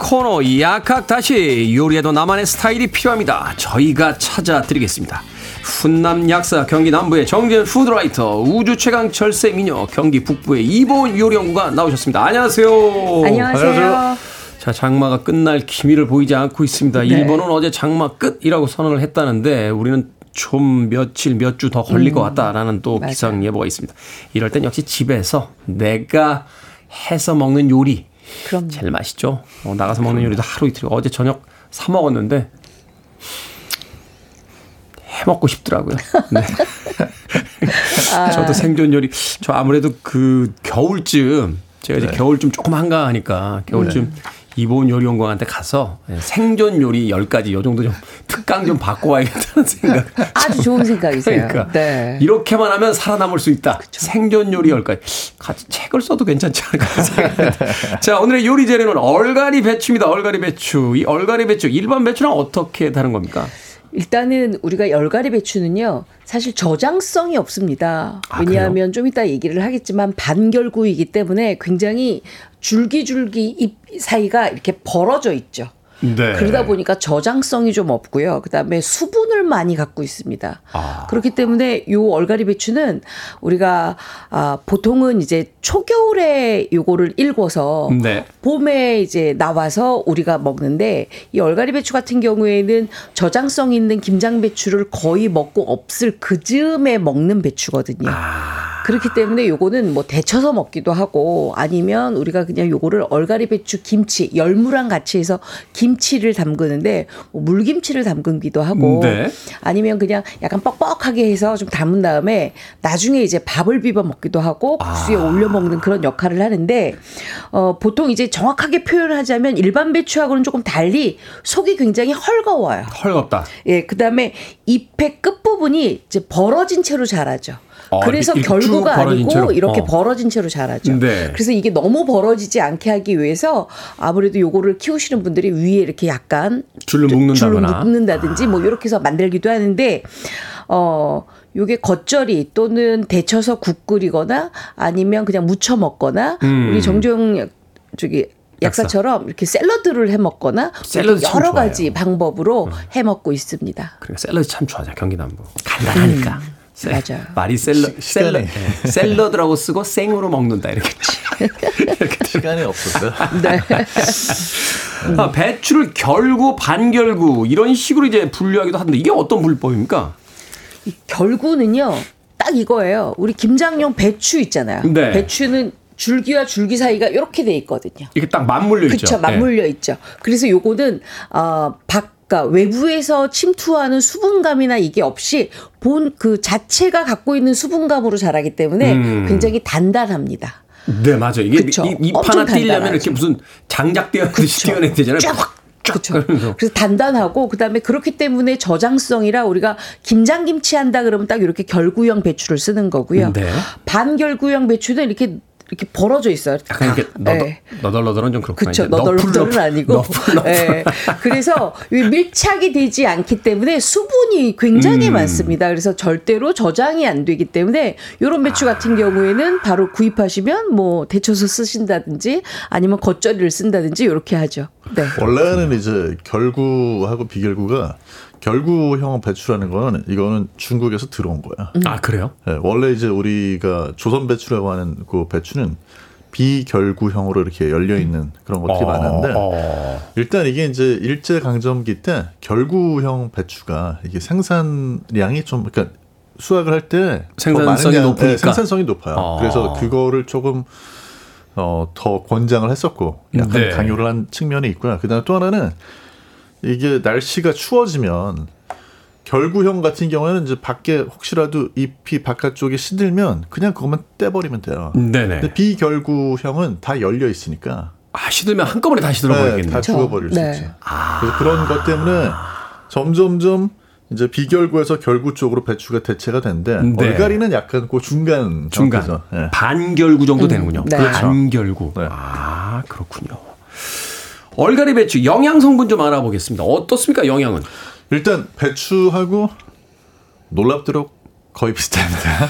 코너 약학다식 요리에도 나만의 스타일이 필요합니다. 저희가 찾아드리겠습니다. 훈남 약사 경기 남부의 정재훈 food writer 우주 최강 절세미녀 경기 북부의 이보은 요리연구가 나오셨습니다. 안녕하세요. 안녕하세요. 자 장마가 끝날 기미를 보이지 않고 있습니다. 네. 일본은 어제 장마 끝이라고 선언을 했다는데 우리는 좀 며칠 몇 주 더 걸릴 것 같다라는 또 음. 맞아요. 기상 예보가 있습니다. 이럴 땐 역시 집에서 내가 해서 먹는 요리 그럼 제일 맛있죠. 어, 나가서 먹는 요리도 하루 이틀. 어제 저녁 사 먹었는데 해 먹고 싶더라고요. 네. 아. 저도 생존 요리. 저 아무래도 그 겨울쯤 제가 네. 이제 겨울쯤 조금 한가하니까 겨울쯤 이보은 요리연구원한테 가서 예, 생존 요리 10가지 요 정도 좀 특강 좀 받고 와야겠다는 생각. 아주 좋은 생각이세요. 그러니까 네. 이렇게만 하면 살아남을 수 있다. 생존 요리 10가지. 같이 책을 써도 괜찮지 않을까 생각합니다. 자, 오늘의 요리 재료는 얼갈이 배추입니다. 얼갈이 배추. 이 얼갈이 배추 일반 배추랑 어떻게 다른 겁니까? 일단은 우리가 열가리 배추는요, 사실 저장성이 없습니다. 아, 왜냐하면 좀 이따 얘기를 하겠지만 반결구이기 때문에 굉장히 줄기줄기 잎 사이가 이렇게 벌어져 있죠. 네. 그러다 보니까 저장성이 좀 없고요. 그다음에 수분을 많이 갖고 있습니다. 아. 그렇기 때문에 요 얼갈이 배추는 우리가 아 보통은 이제 초겨울에 요거를 일궈서 네. 봄에 이제 나와서 우리가 먹는데 이 얼갈이 배추 같은 경우에는 저장성 있는 김장 배추를 거의 먹고 없을 그 즈음에 먹는 배추거든요. 그렇기 때문에 요거는 뭐 데쳐서 먹기도 하고 아니면 우리가 그냥 요거를 얼갈이 배추 김치 열무랑 같이 해서 김 치를 담그는데 뭐 물김치를 담그기도 하고 네. 아니면 그냥 약간 뻑뻑하게 해서 좀 담은 다음에 나중에 이제 밥을 비벼 먹기도 하고 국수에 올려 먹는 그런 역할을 하는데 어 보통 이제 정확하게 표현을 하자면 일반 배추하고는 조금 달리 속이 굉장히 헐거워요. 헐겁다. 예, 그다음에 잎의 끝 부분이 이제 벌어진 채로 자라죠. 어, 그래서 이렇게 벌어진 아니고 채로? 이렇게 어. 벌어진 채로 자라죠. 네. 그래서 이게 너무 벌어지지 않게 하기 위해서 아무래도 요거를 키우시는 분들이 위에 이렇게 약간 줄을 줄로 묶는다거나. 묶는다든지 뭐 이렇게 해서 만들기도 하는데 어 요게 겉절이 또는 데쳐서 국 끓이거나 아니면 그냥 무쳐 먹거나 음. 우리 정종 저기 약사처럼 이렇게 샐러드를 해 먹거나 샐러드 참 여러. 음. 가지 방법으로 해 먹고 있습니다. 그러니까 샐러드 참 좋아하죠. 경기 남부. 간단하니까. 세- 맞아요. 말이 샐러, 샐러, 시간이. 네. 샐러드라고 쓰고 생으로 먹는다. 이렇게. 시간이 없었어요. 네. 아, 배추를 결구, 반결구 이런 식으로 이제 분류하기도 하는데 이게 어떤 분류법입니까? 결구는요, 딱 이거예요. 우리 김장용 배추 있잖아요. 네. 배추는 줄기와 줄기 사이가 이렇게 돼 있거든요. 이게 딱 맞물려 있죠. 그렇죠. 맞물려 있죠. 그래서 요거는 어 바깥 외부에서 침투하는 수분감이나 이게 없이 본 그 자체가 갖고 있는 수분감으로 자라기 때문에 음. 굉장히 단단합니다. 네, 맞아요. 이게. 이, 잎 엄청 하나 띄려면. 이렇게 무슨 장작 띄어내듯이 띄어내야 되잖아요. 쫙 그렇죠. 그래서 단단하고 그다음에 그렇기 때문에 저장성이라 우리가 김장김치 한다 그러면 딱 이렇게 결구형 배추를 쓰는 거고요. 네. 반결구형 배추는 이렇게 이렇게 벌어져 있어요. 약간 이렇게 다. 너덜, 네. 너덜너덜은 좀 그렇구나. 그쵸. 너덜너덜은 아니고. 너풀너풀. 예. 그래서 이 밀착이 되지 않기 때문에 수분이 굉장히 음. 많습니다. 그래서 절대로 저장이 안 되기 때문에 이런 배추 같은 경우에는 바로 구입하시면 뭐 데쳐서 쓰신다든지 아니면 겉절이를 쓴다든지 이렇게 하죠. 네. 원래는 이제 결구하고 비결구가 결구형 배추라는 거는 이거는 중국에서 들어온 거야. 아 그래요? 예, 원래 이제 우리가 조선 배추라고 하는 그 배추는 비결구형으로 이렇게 열려 있는 그런 것들이 어, 많은데 어. 일단 이게 이제 일제 강점기 때 결구형 배추가 이게 생산량이 좀 그러니까 수확을 할 때 생산성이 높으니까. 생산성이 높아요. 어. 그래서 그거를 조금 어, 더 권장을 했었고 약간 네. 강요를 한 측면이 있고요. 그다음에 또 하나는 이게 날씨가 추워지면 결구형 같은 경우에는 이제 밖에 혹시라도 잎이 바깥쪽에 시들면 그냥 그것만 떼버리면 돼요. 네네. 근데 비결구형은 다 열려 있으니까 아 시들면 한꺼번에 다시 네, 들어버리겠네. 다 죽어버릴 수 네. 있죠. 그래서 그런 것 때문에 점점점 이제 비결구에서 결구 쪽으로 배추가 대체가 되는데 네. 얼갈이는 약간 그 중간 중간. 예. 반결구 정도 되는군요. 네. 그렇죠. 반결구. 네. 아 그렇군요. 얼갈이 배추 영양 성분 좀 알아보겠습니다. 어떻습니까 영양은? 일단 배추하고 놀랍도록 거의 비슷합니다.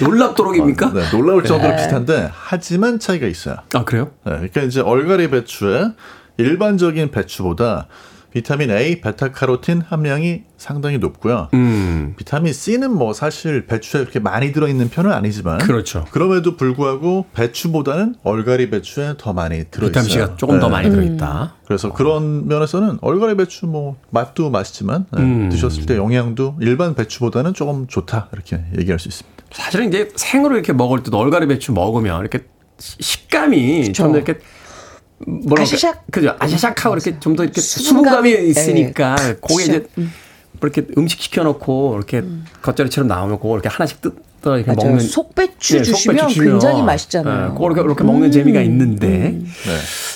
놀랍도록입니까? 네, 놀라울 정도로 비슷한데 하지만 차이가 있어요. 아 그래요? 네, 그러니까 이제 얼갈이 배추에 일반적인 배추보다 비타민 A, 베타카로틴 함량이 상당히 높고요. 음 비타민 C는 뭐 사실 배추에 그렇게 많이 들어있는 편은 아니지만 그렇죠. 그럼에도 불구하고 배추보다는 얼갈이 배추에 더 많이 들어있어요. 비타민 C가 조금 더 네. 많이 들어있다. 그래서 그런 면에서는 얼갈이 배추 뭐 맛도 맛있지만 네, 음. 드셨을 때 영양도 일반 배추보다는 조금 좋다 이렇게 얘기할 수 있습니다. 사실은 이제 생으로 이렇게 먹을 때도 얼갈이 배추 먹으면 이렇게 시- 식감이 좀더 이렇게 뭐랄까 아샤샥. 그죠 아샤샥하고 이렇게 좀 더 이렇게 수분감이, 수분감이 있으니까 예. 그게 이제 뭐 이렇게 음식 시켜놓고 이렇게 겉절이처럼 나오면 그거 이렇게 하나씩 뜯어 이렇게 맞아요. 먹는 속배추 네, 주시면 속배추 주면, 굉장히 맛있잖아요. 음. 네, 그거 이렇게, 이렇게 먹는 재미가 있는데 네.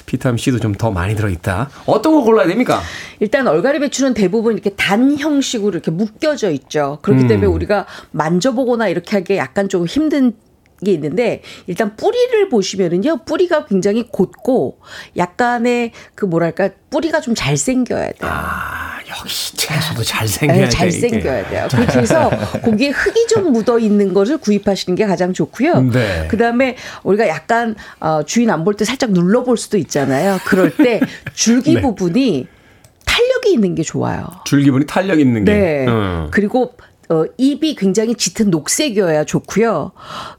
비타민 C도 좀 더 많이 들어있다. 어떤 거 골라야 됩니까? 일단 얼갈이 배추는 대부분 이렇게 단 형식으로 이렇게 묶여져 있죠. 그렇기 때문에 음. 우리가 만져보거나 이렇게 하기 약간 좀 힘든 게 있는데 일단 뿌리를 보시면은요 뿌리가 굉장히 곧고 약간의 그 뭐랄까 뿌리가 좀 잘생겨야 돼요. 아 역시 채소도 잘생겨야 네, 돼. 잘생겨야 돼요. 그렇게 해서 거기에 흙이 좀 묻어 있는 것을 구입하시는 게 가장 좋고요. 네. 그 다음에 우리가 약간 어, 주인 안 볼 때 살짝 눌러볼 수도 있잖아요. 그럴 때 줄기 네. 부분이 탄력이 있는 게 좋아요. 줄기분이 탄력 있는 게. 네. 음. 그리고 어, 잎이 굉장히 짙은 녹색이어야 좋고요.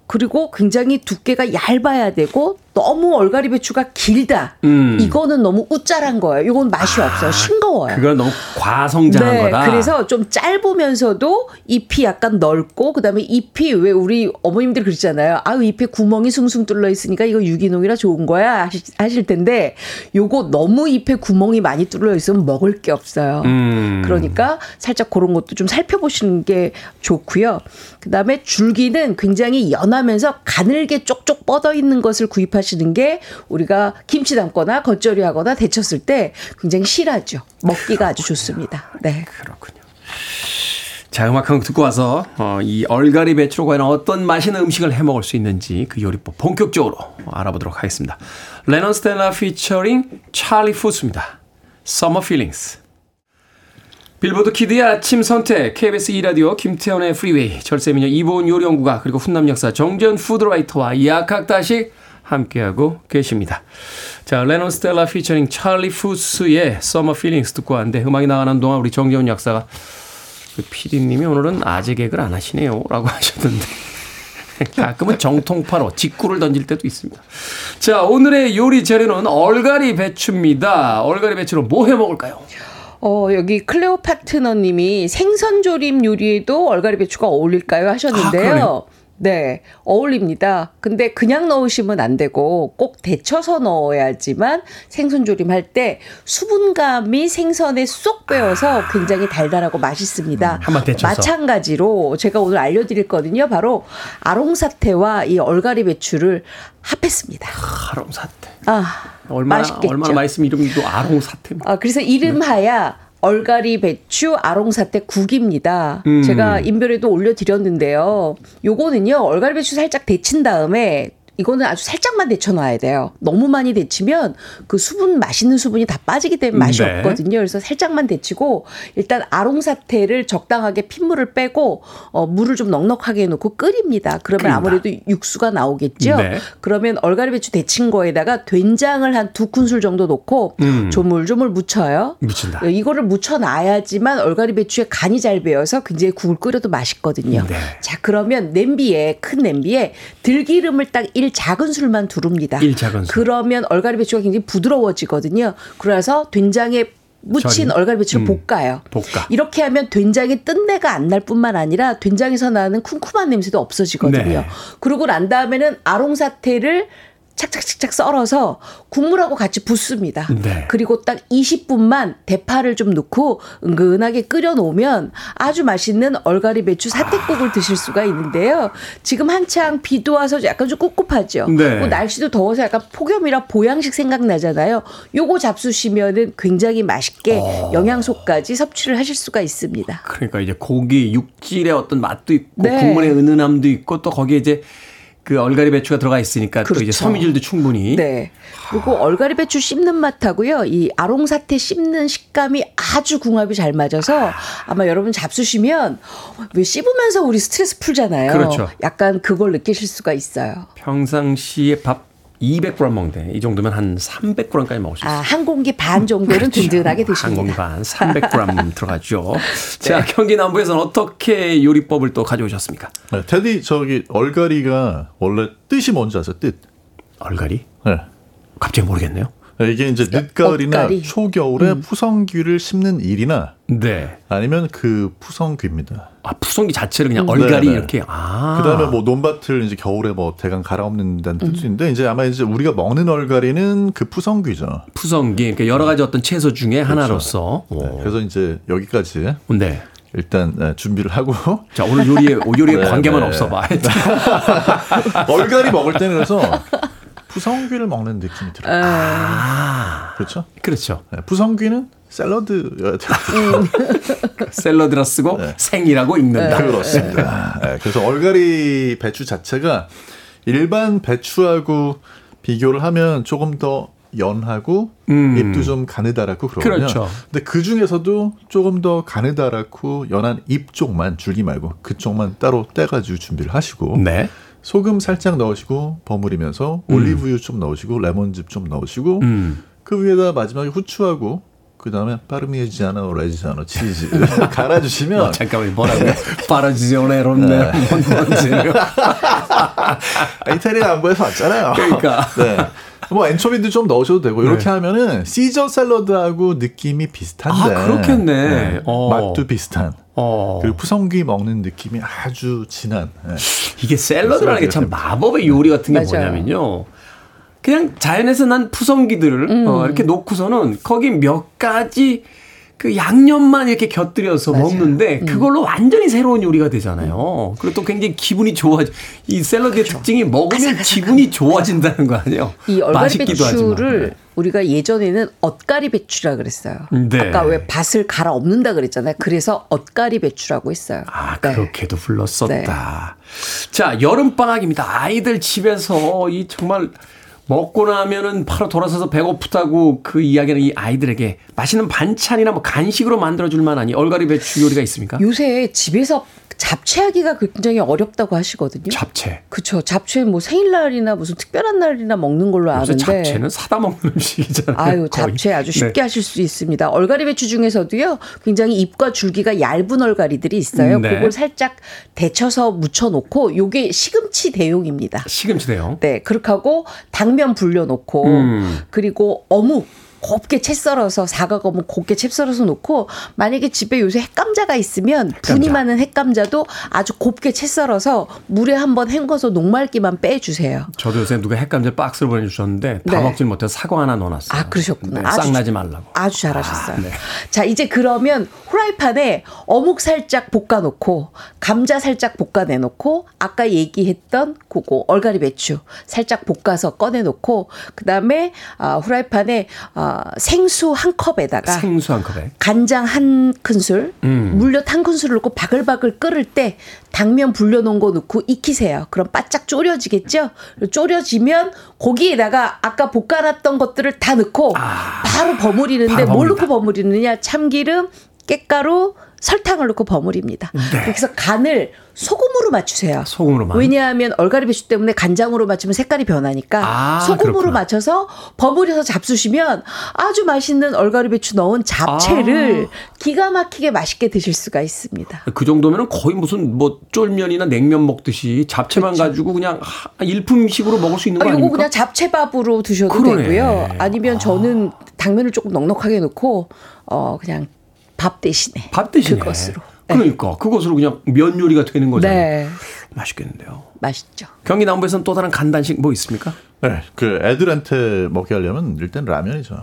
그리고 굉장히 두께가 얇아야 되고 너무 얼갈이 배추가 길다. 음. 아, 이거는 너무 우짜란 거예요. 이건 맛이 없어요. 싱거워요. 그건 너무 과성장한 네, 거다. 그래서 좀 짧으면서도 잎이 약간 넓고 그다음에 잎이 왜 우리 어머님들 그러잖아요. 아, 잎에 구멍이 숭숭 뚫려 있으니까 이거 유기농이라 좋은 거야 하실, 하실 텐데 요거 너무 잎에 구멍이 많이 뚫려 있으면 먹을 게 없어요. 음. 그러니까 살짝 그런 것도 좀 살펴보시는 게 좋고요. 그다음에 줄기는 굉장히 연하면서 가늘게 쪽쪽 뻗어 있는 것을 구입하 시는 게 우리가 김치 담거나 겉절이 하거나 데쳤을 때 굉장히 실하죠. 먹기가 아주 좋습니다. 네. 그렇군요. 자, 음악 한 곡 듣고 와서 어, 이 얼갈이 배추로 과연 어떤 맛있는 음식을 해 먹을 수 있는지 그 요리법 본격적으로 알아보도록 하겠습니다. 레넌 스텔라 피처링 찰리 푸스입니다. Summer Feelings. 빌보드 키드의 아침 선택 KBS 2라디오 김태훈의 프리웨이 절세미녀 이보은 요리연구가 그리고 훈남 약사 정재훈 food writer와 약학다식 함께하고 계십니다. 자, 레논 스텔라 피처링 찰리 푸스의 Summer Feelings 듣고 왔는데 음악이 나가는 동안 우리 정재훈 약사가 그 PD님이 오늘은 아재 개그를 안 하시네요. 라고 하셨는데. 가끔은 정통파로 직구를 던질 때도 있습니다. 자, 오늘의 요리 재료는 얼갈이 배추입니다. 얼갈이 배추로 뭐 해 먹을까요? 어, 여기 클레오파트너님이 생선조림 요리에도 얼갈이 배추가 어울릴까요? 아, 하셨는데요. 그러 네, 어울립니다. 근데 그냥 넣으시면 안 되고 꼭 데쳐서 넣어야지만 생선 조림 할 때 수분감이 생선에 쏙 빼어서 굉장히 달달하고 맛있습니다. 음, 한번 데쳐서. 마찬가지로 제가 오늘 알려드릴 거든요. 바로 아롱사태와 이 얼갈이 배추를 합했습니다. 아 롱사태. 아, 얼마나 맛있겠죠. 얼마나 맛있으면 이름도 아롱사태입니다. 아, 그래서 이름하야 얼갈이 배추 아롱사태 국입니다. 음. 제가 인별에도 올려드렸는데요. 요거는요, 얼갈이 배추 살짝 데친 다음에 이거는 아주 살짝만 데쳐놔야 돼요. 너무 많이 데치면 그 수분, 맛있는 수분이 다 빠지기 때문에 맛이 네. 없거든요. 그래서 살짝만 데치고 일단 아롱사태를 적당하게 핏물을 빼고 어, 물을 좀 넉넉하게 해놓고 끓입니다. 그러면 끓인다. 아무래도 육수가 나오겠죠. 네. 그러면 얼갈이 배추 데친 거에다가 된장을 한 두 큰술 정도 넣고 음. 조물조물 묻혀요. 묻힌다. 네, 이거를 묻혀놔야지만 얼갈이 배추에 간이 잘 배어서 굉장히 국을 끓여도 맛있거든요. 네. 자, 그러면 냄비에, 큰 냄비에 들기름을 딱1 작은 술만 두릅니다. 일 작은 술. 그러면 얼갈이 배추가 굉장히 부드러워지거든요. 그래서 된장에 묻힌 절인. 얼갈이 배추를 음, 볶아요. 볶아. 이렇게 하면 된장의 뜬내가 안 날 뿐만 아니라 된장에서 나는 쿰쿰한 냄새도 없어지거든요. 네. 그러고 난 다음에는 아롱사태를 착착착착 썰어서 국물하고 같이 붓습니다. 네. 그리고 딱 20분만 대파를 좀 넣고 은근하게 끓여 놓으면 아주 맛있는 얼갈이 배추 사태국을 드실 수가 있는데요. 지금 한창 비도 와서 약간 좀 꿉꿉하죠. 네. 그 날씨도 더워서 약간 폭염이라 보양식 생각나잖아요. 요거 잡수시면은 굉장히 맛있게 어. 영양소까지 섭취를 하실 수가 있습니다. 그러니까 이제 고기 육질의 어떤 맛도 있고 네. 국물의 은은함도 있고 또 거기에 이제 그 얼갈이 배추가 들어가 있으니까 또 이제 그렇죠. 섬유질도 충분히 네. 그리고 얼갈이 배추 씹는 맛하고요. 이 아롱사태 씹는 식감이 아주 궁합이 잘 맞아서 아마 여러분 잡수시면 왜 씹으면서 우리 스트레스 풀잖아요. 그렇죠. 약간 그걸 느끼실 수가 있어요. 평상시에 밥 200g 먹는데 이 정도면 한 300g까지 먹을 수 아, 있어요. 한 공기 반 정도는 든든하게 그렇죠. 한 공기 드십니다. 반 300g 들어가죠. 자, 네. 경기 남부에서는 어떻게 요리법을 또 가져오셨습니까? 네, 테디 저기 얼갈이가 원래 뜻이 뭔지 아세요? 뜻. 얼갈이? 네. 갑자기 모르겠네요. 네, 이게 이제 늦가을이나 엇갈이. 초겨울에 푸성귀를 씹는 일이나 네. 아니면 그 푸성귀입니다. 아, 푸성기 자체를 그냥 얼갈이 네네. 이렇게 아. 그다음에 뭐 논밭을 이제 겨울에 뭐 대강 갈아엎는다는 음. 뜻인데 이제 아마 이제 우리가 먹는 얼갈이는 그 푸성귀죠. 푸성기 그러니까 여러 가지 어떤 채소 중에 하나로서. 네, 오. 그래서 이제 여기까지 네. 일단 네, 준비를 하고 자, 오늘 요리에 요리에 네, 관계만 네. 없어 봐. 얼갈이 먹을 때는 그래서 푸성귀를 먹는 느낌이 들어요. 아. 그렇죠? 그렇죠. 네, 푸성귀는 샐러드여야 돼요. 음. 샐러드라 쓰고 네. 생이라고 읽는다. 그렇습니다. 네, 그래서 얼갈이 배추 자체가 일반 배추하고 비교를 하면 조금 더 연하고 음. 잎도 좀 가느다랗고 그러거든요. 그렇죠. 근데 그 중에서도 조금 더 가느다랗고 연한 잎 쪽만 줄기 말고 그쪽만 따로 떼가지고 준비를 하시고 네. 소금 살짝 넣으시고 버무리면서 올리브유 좀 넣으시고 레몬즙 좀 넣으시고 음. 그 위에다 마지막에 후추하고 그 다음에 파르미지아노 레지아노 치즈 갈아주시면 어, 잠깐만 뭐라고요? 파라지오네 롬네 뭔지요. 이태리 안보에서 왔잖아요. 그러니까. 네. 뭐 엔초비도 좀 넣으셔도 되고 이렇게 네. 하면은 시저 샐러드하고 느낌이 비슷한데 아, 그렇겠네. 어. 맛도 비슷한 어. 그리고 푸성귀 먹는 느낌이 아주 진한 네. 이게 샐러드라는 게 참 마법의 요리 같은 게 맞아요. 뭐냐면요. 그냥 자연에서 난 푸성기들을 음. 어, 이렇게 놓고서는 거기 몇 가지 그 양념만 이렇게 곁들여서 맞아요. 먹는데 음. 그걸로 완전히 새로운 요리가 되잖아요. 그리고 또 굉장히 기분이 좋아지. 이 샐러드의 특징이 먹으면 기분이 좋아진다는 거 아니에요? 이 얼갈이. 배추를 우리가 예전에는 엇가리 배추라 그랬어요. 네. 아까 왜 밭을 갈아 엎는다 그랬잖아요. 그래서 엇가리 배추라고 했어요. 아, 네. 그렇게도 불렀었다. 자, 여름 방학입니다. 아이들 집에서 이 정말 먹고 나면은 바로 돌아서서 배고프다고 그 이야기는 이 아이들에게 맛있는 반찬이나 뭐 간식으로 만들어줄 만한 이 얼갈이 배추 요리가 있습니까? 요새 집에서 잡채하기가 굉장히 어렵다고 하시거든요. 잡채. 그쵸. 잡채는 뭐 생일날이나 무슨 특별한 날이나 먹는 걸로 아는데. 잡채는 사다 먹는 음식이잖아요. 아유, 거의. 잡채 아주 쉽게 네. 하실 수 있습니다. 얼갈이 배추 중에서도요, 굉장히 잎과 줄기가 얇은 얼갈이들이 있어요. 음, 네. 그걸 살짝 데쳐서 묻혀놓고, 요게 시금치 대용입니다. 시금치 대용. 네, 그렇게 하고 당면 불려 놓고, 음. 그리고 어묵. 곱게 채 썰어서 사과거면 곱게 채 썰어서 놓고 만약에 집에 요새 핵감자가 있으면 분이 많은 핵감자도 아주 곱게 채 썰어서 물에 한번 헹궈서 녹말기만 빼주세요. 저도 요새 누가 핵감자 박스를 보내주셨는데 다 네. 먹질 못해서 사과 하나 넣어놨어요. 아, 그러셨구나. 네, 아주 싹 나지 말라고. 아주 잘하셨어요. 아, 네. 자, 이제 그러면 후라이팬에 어묵 살짝 볶아놓고, 감자 살짝 볶아내놓고, 아까 얘기했던 그거 얼갈이 배추 살짝 볶아서 꺼내놓고, 그 다음에 아, 후라이팬에 아, 생수 한 컵에다가 생수 한 컵에. 간장 한 큰술, 음. 물엿 한 큰술을 넣고 바글바글 끓을 때 당면 불려놓은 거 넣고 익히세요. 그럼 바짝 졸여지겠죠? 졸여지면 고기에다가 아까 볶아놨던 것들을 다 넣고 바로 버무리는데 바로 뭘. 넣고 버무리느냐? 참기름, 깻가루, 설탕을 넣고 버무립니다. 그래서 간을 소금으로 맞추세요. 소금으로만. 왜냐하면 얼갈이 배추 때문에 간장으로 맞추면 색깔이 변하니까 아, 소금으로 그렇구나. 맞춰서 버무려서 잡수시면 아주 맛있는 얼갈이 배추 넣은 잡채를 아. 기가 막히게 맛있게 드실 수가 있습니다. 그 정도면은 거의 무슨 뭐 쫄면이나 냉면 먹듯이 잡채만 가지고 그냥 하- 일품식으로 먹을 수 있는 거 그렇죠. 아, 아닙니까? 그냥 잡채밥으로 드셔도 그러네. 되고요. 아니면 저는 당면을 조금 넉넉하게 넣고 어 그냥 밥 대신에 밥 대신에. 그것으로. 네. 그러니까 그것으로 그냥 면 요리가 되는 거잖아요. 네. 맛있겠는데요. 맛있죠. 경기 남부에서는 또 다른 간단식 뭐 있습니까? 네, 그 애들한테 먹게 하려면 일단 라면이죠.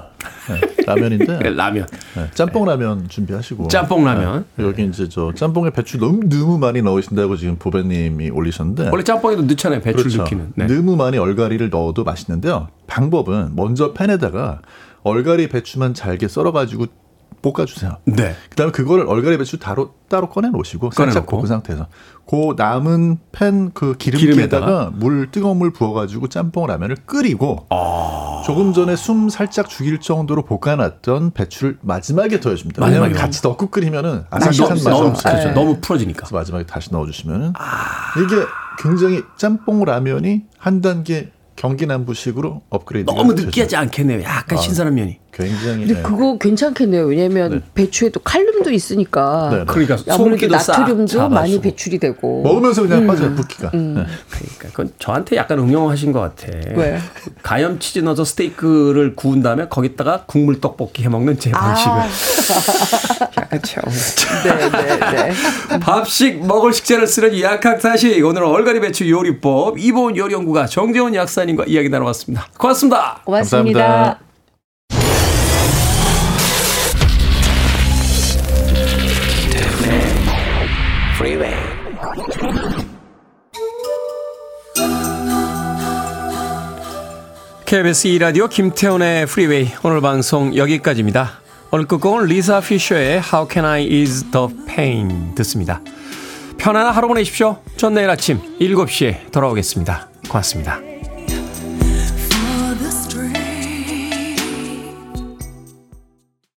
네, 라면인데 라면. 네, 짬뽕 라면 준비하시고 짬뽕 라면. 네, 여기 이제 저 짬뽕에 배추 너무 너무 많이 넣으신다고 지금 보배님이 올리셨는데 원래 짬뽕에도 넣잖아요. 배추를 그렇죠. 넣기는. 네. 너무 많이 얼갈이를 넣어도 맛있는데요. 방법은 먼저 팬에다가 얼갈이 배추만 잘게 썰어가지고 볶아주세요. 네. 그다음에 그거를 얼갈이 배추 따로 따로 꺼내 놓으시고 살짝. 볶은 상태에서 그 남은 팬그 기름에다가? 기름기에다가 물 뜨거운 물 부어가지고 짬뽕 라면을 끓이고 아. 조금 전에 숨 살짝 죽일 정도로 볶아놨던 배추를 마지막에 더해줍니다. 왜냐면. 같이 넣고 끓이면은 맛이 아삭아삭한 맛이 너무. 그렇죠. 너무 풀어지니까. 마지막에 다시 넣어주시면은 이게 굉장히 짬뽕 라면이 한 단계 경기 남부식으로 업그레이드. 너무 느끼하지 않겠네요. 약간 아. 신선한 면이. 굉장히. 근데 네. 그거 괜찮겠네요. 왜냐면 네. 배추에도 칼륨도 있으니까 네, 네. 그러니까 아무래도 소금기도 싹 나트륨도 잡아주고. 많이 배출이 되고 먹으면서 그냥 빠져요 붓기가. 네. 그러니까 그건 저한테 약간 응용하신 것 같아. 왜? 가염 치즈 넣어서 스테이크를 구운 다음에 거기다가 국물 떡볶이 해 먹는 제 방식을. 아. 약간 참. 네네네. 밥식 먹을 식재를 쓰는 약학사식 오늘은 얼갈이 배추 요리법 이보은 요리연구가 정재원 약사님과 이야기 나눠봤습니다. 고맙습니다. 고맙습니다. 감사합니다. KBS 2라디오 김태훈의 프리웨이 오늘 방송 여기까지입니다. 오늘 끝곡은 리사 피셔의 How Can I Ease the Pain 듣습니다. 편안한 하루 보내십시오. 전 내일 아침 7시에 돌아오겠습니다. 고맙습니다.